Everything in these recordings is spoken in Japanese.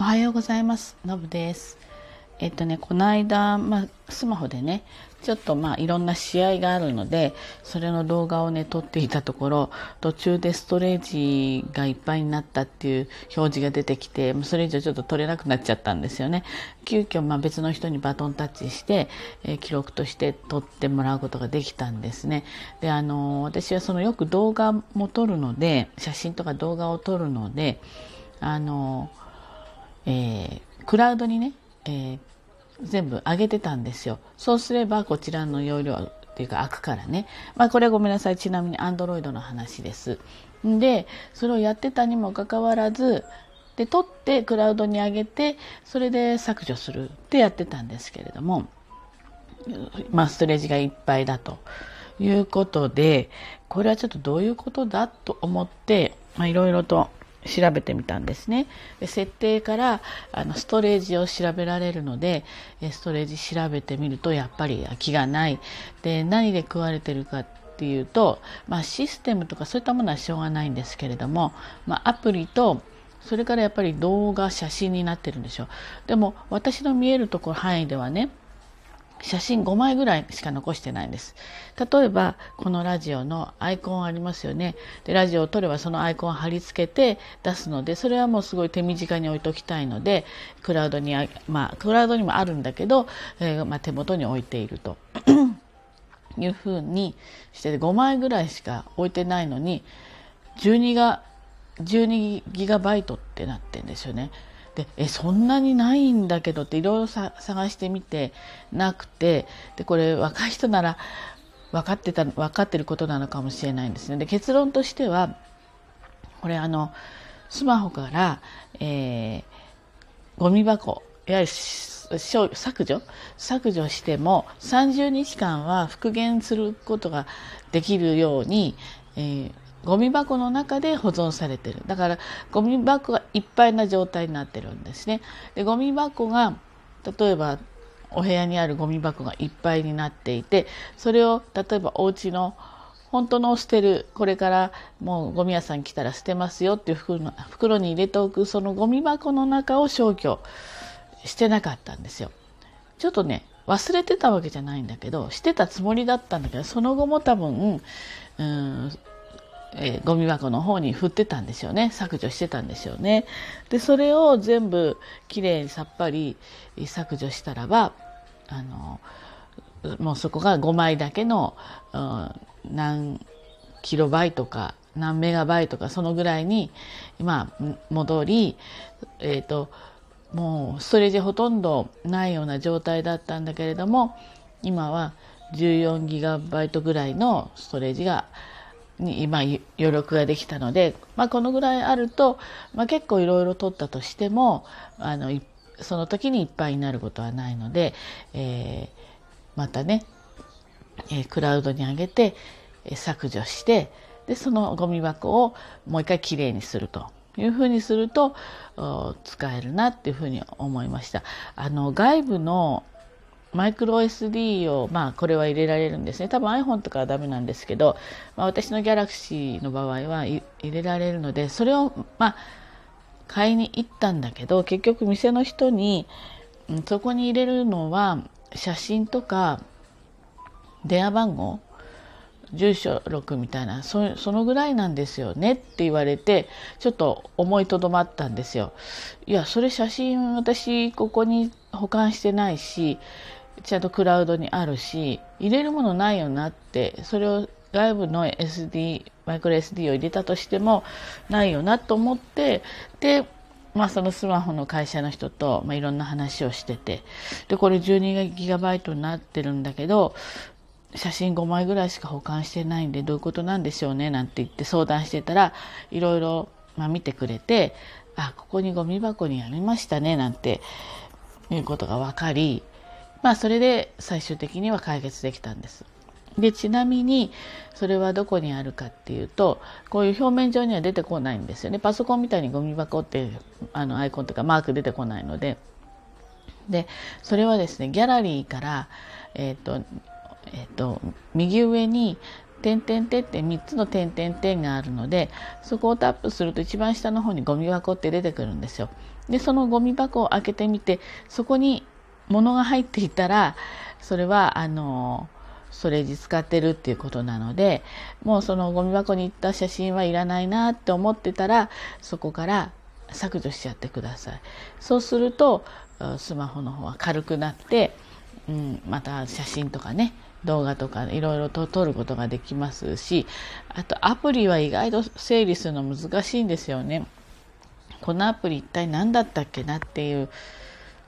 おはようございます。のぶです。えっとね、この間、まあ、スマホでね、ちょっとまあ、いろんな試合があるので、それの動画をね、撮っていたところ、途中でストレージがいっぱいになったっていう表示が出てきて、それ以上ちょっと撮れなくなっちゃったんですよね。急遽、まあ、別の人にバトンタッチして、えー記録として撮ってもらうことができたんですね。で、あの私はそのよく動画も撮るので、写真とか動画を撮るので、あのえークラウドにね、えー全部上げてたんですよ。そうすればこちらの容量っていうか開くからね。まあこれはごめんなさい。ちなみに Android の話です。で、それをやってたにもかかわらず、で、撮ってクラウドに上げて、それで削除するってやってたんですけれども、まあストレージがいっぱいだということで、これはちょっとどういうことだと思って、まあいろいろと調べてみたんですね。で設定からあのストレージを調べられるので、ストレージ調べてみるとやっぱり空きがない。で、何で食われてるかっていうと、まあシステムとかそういったものはしょうがないんですけれども、まあアプリとそれからやっぱり動画、写真になってるんでしょう。でも私の見えるところ範囲ではね、写真5枚ぐらいしか残してないんです。例えば、このラジオのアイコンありますよね。で、ラジオを撮ればそのアイコンを貼り付けて出すので、それはもうすごい手短に置いときたいので、クラウドに、まあ、クラウドにもあるんだけど、えーまあ、手元に置いていると。いうふうにして5枚ぐらいしか置いてないのに12が12ギガバイトってなってんですよね。でえそんなにないんだけどっていろいろ探してみてなくてでこれ若い人なら分かってた分かってることなのかもしれないんですね。で結論としてはこれあのスマホから、えーゴミ箱いわゆる削除？削除しても30日間は復元することができるように、えーゴミ箱の中で保存されてるだからゴミ箱がいっぱいな状態になってるんですねでゴミ箱が例えばお部屋にあるゴミ箱がいっぱいになっていてそれを例えばお家の本当の捨てるこれからもうゴミ屋さん来たら捨てますよっていう袋の袋に入れておくそのゴミ箱の中を消去してなかったんですよ。ちょっとね忘れてたわけじゃないんだけどしてたつもりだったんだけどその後も多分うんえーゴミ箱の方に振ってたんでしょうね。削除してたんでしょうね。でそれを全部きれいにさっぱり削除したらばあのもうそこが5枚だけの、うん何キロバイトか何メガバイトかそのぐらいに今戻りえっ、ともうストレージほとんどないような状態だったんだけれども今は14ギガバイトぐらいのストレージがに今余力ができたので、まあ、このぐらいあると、まあ、結構いろいろ取ったとしてもあのその時にいっぱいになることはないので、えーまたね、えークラウドに上げて、え削除してでそのゴミ箱をもう一回きれいにするというふうにすると使えるなっていうふうに思いました。あの外部のマイクロ SD を、まあ、これは入れられるんですね。多分 iPhone とかはダメなんですけど、まあ、私の Galaxy の場合は入れられるので、それを、まあ、買いに行ったんだけど、結局店の人に、そこに入れるのは写真とか電話番号住所録みたいなそのぐらいなんですよねって言われてちょっと思いとどまったんですよ。いやそれ写真私ここに保管してないしちゃんとクラウドにあるし入れるものないよなってそれを外部の SD マイクロ SD を入れたとしてもないよなと思ってでまあ、そのスマホの会社の人と、まあ、いろんな話をしててでこれ12ギガバイトになってるんだけど写真5枚ぐらいしか保管してないんでどういうことなんでしょうねなんて言って相談してたらいろいろ、見てくれてあここにゴミ箱にありましたねなんていうことが分かりまあそれで最終的には解決できたんです。でちなみにそれはどこにあるかっていうとこういう表面上には出てこないんですよねパソコンみたいにゴミ箱ってあのアイコンとかマーク出てこないのででそれはですねギャラリーから、えーとえー、と右上に点々点って3つの点々点があるのでそこをタップすると一番下の方にゴミ箱って出てくるんですよ。でそのゴミ箱を開けてみてそこに物が入っていたらそれはあのそれ使ってるっていうことなのでもうそのゴミ箱に行った写真はいらないなって思ってたらそこから削除しちゃってください。そうするとスマホの方は軽くなって、うん、また写真とかね動画とかいろいろと撮ることができますしあとアプリは意外と整理するの難しいんですよね。このアプリ一体何だったっけなっていう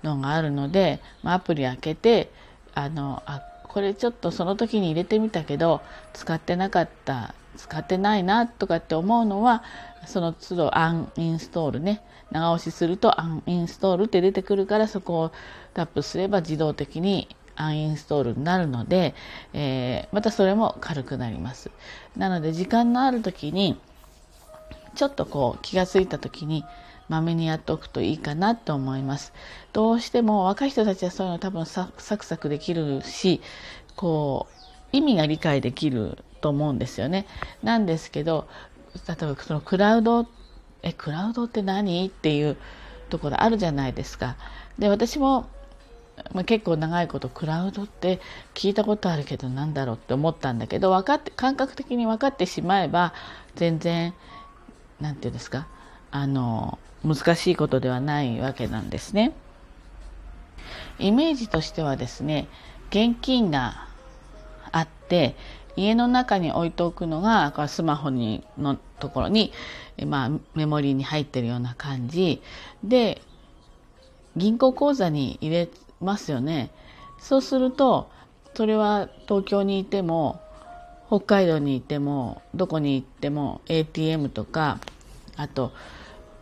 のがあるので、まあ、アプリ開けてあのあこれちょっとその時に入れてみたけど使ってなかった使ってないなとかって思うのはその都度アンインストールね長押しするとアンインストールって出てくるからそこをタップすれば自動的にアンインストールになるので、えー、またそれも軽くなります。なので時間のある時にちょっとこう気が付いた時にまめにやっておくといいかなと思います。どうしても若い人たちはそういうの多分サクサクできるしこう意味が理解できると思うんですよね。なんですけど例えばそのクラウドえクラウドって何？っていうところあるじゃないですか。で私もまあ、結構長いことクラウドって聞いたことあるけどなんだろうって思ったんだけど分かって感覚的に分かってしまえば全然何て言うんですかあの難しいことではないわけなんですね。イメージとしてはですね現金があって家の中に置いておくのがスマホにのところに、まあ、メモリーに入ってるような感じで銀行口座に入れますよね。そうするとそれは東京にいても北海道にいてもどこに行っても ATM とかあと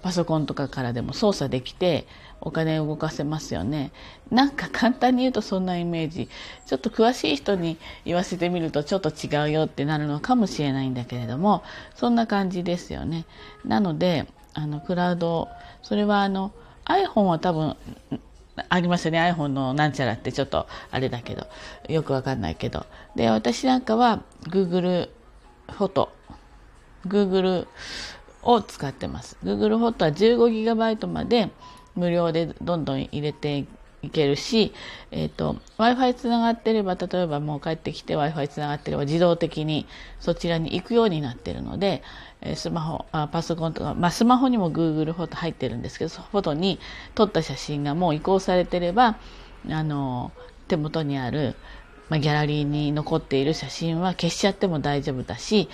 パソコンとかからでも操作できてお金を動かせますよね。なんか簡単に言うとそんなイメージ。ちょっと詳しい人に言わせてみるとちょっと違うよってなるのかもしれないんだけれども、そんな感じですよね。なので、あの、クラウド、それはあの、iPhone は多分、ありますよね。iPhone のなんちゃらってちょっとあれだけど、よくわかんないけど。で、私なんかは Google フォト、Google を使ってます。Google フォトは 15GB まで無料でどんどん入れていけるし、え、ー、と、Wi-Fi つながってれば、例えばもう帰ってきて Wi-Fi つながってれば自動的にそちらに行くようになってるので、スマホ、あパソコンとか、まあスマホにも Google フォト入ってるんですけど、フォトに撮った写真がもう移行されてれば、あの、手元にある、まあ、ギャラリーに残っている写真は消しちゃっても大丈夫だし、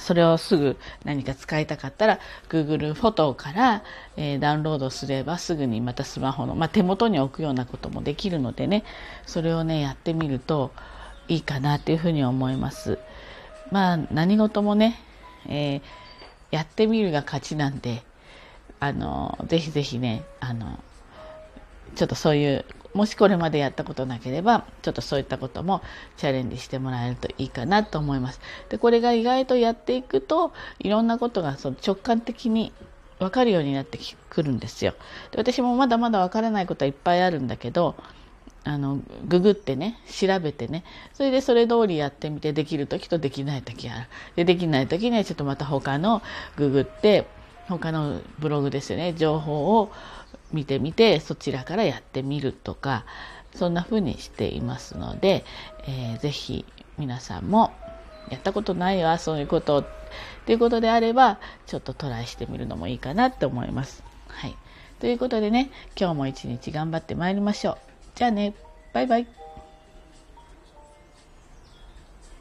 それをすぐ何か使いたかったら Google フォトから、えー、ダウンロードすればすぐにまたスマホの、まあ、手元に置くようなこともできるのでねそれをねやってみるといいかなっていうふうに思います。まあ何事もね、えー、やってみるが勝ちなんであのぜひぜひねあのちょっとそういうもしこれまでやったことなければ、ちょっとそういったこともチャレンジしてもらえるといいかなと思います。で、これが意外とやっていくと、いろんなことがその直感的に分かるようになってくるんですよ。で私もまだまだ分からないことはいっぱいあるんだけど、あの、ググってね、調べてね、それでそれ通りやってみて、できる時とできない時ある。で、できない時にはちょっとまた他のググって、他のブログですよね、情報を見てみてそちらからやってみるとかそんな風にしていますので、えー、ぜひ皆さんもやったことないわそういうことっていうことであればちょっとトライしてみるのもいいかなって思います。はい、ということでね今日も一日頑張ってまいりましょう。じゃあねバイバイ。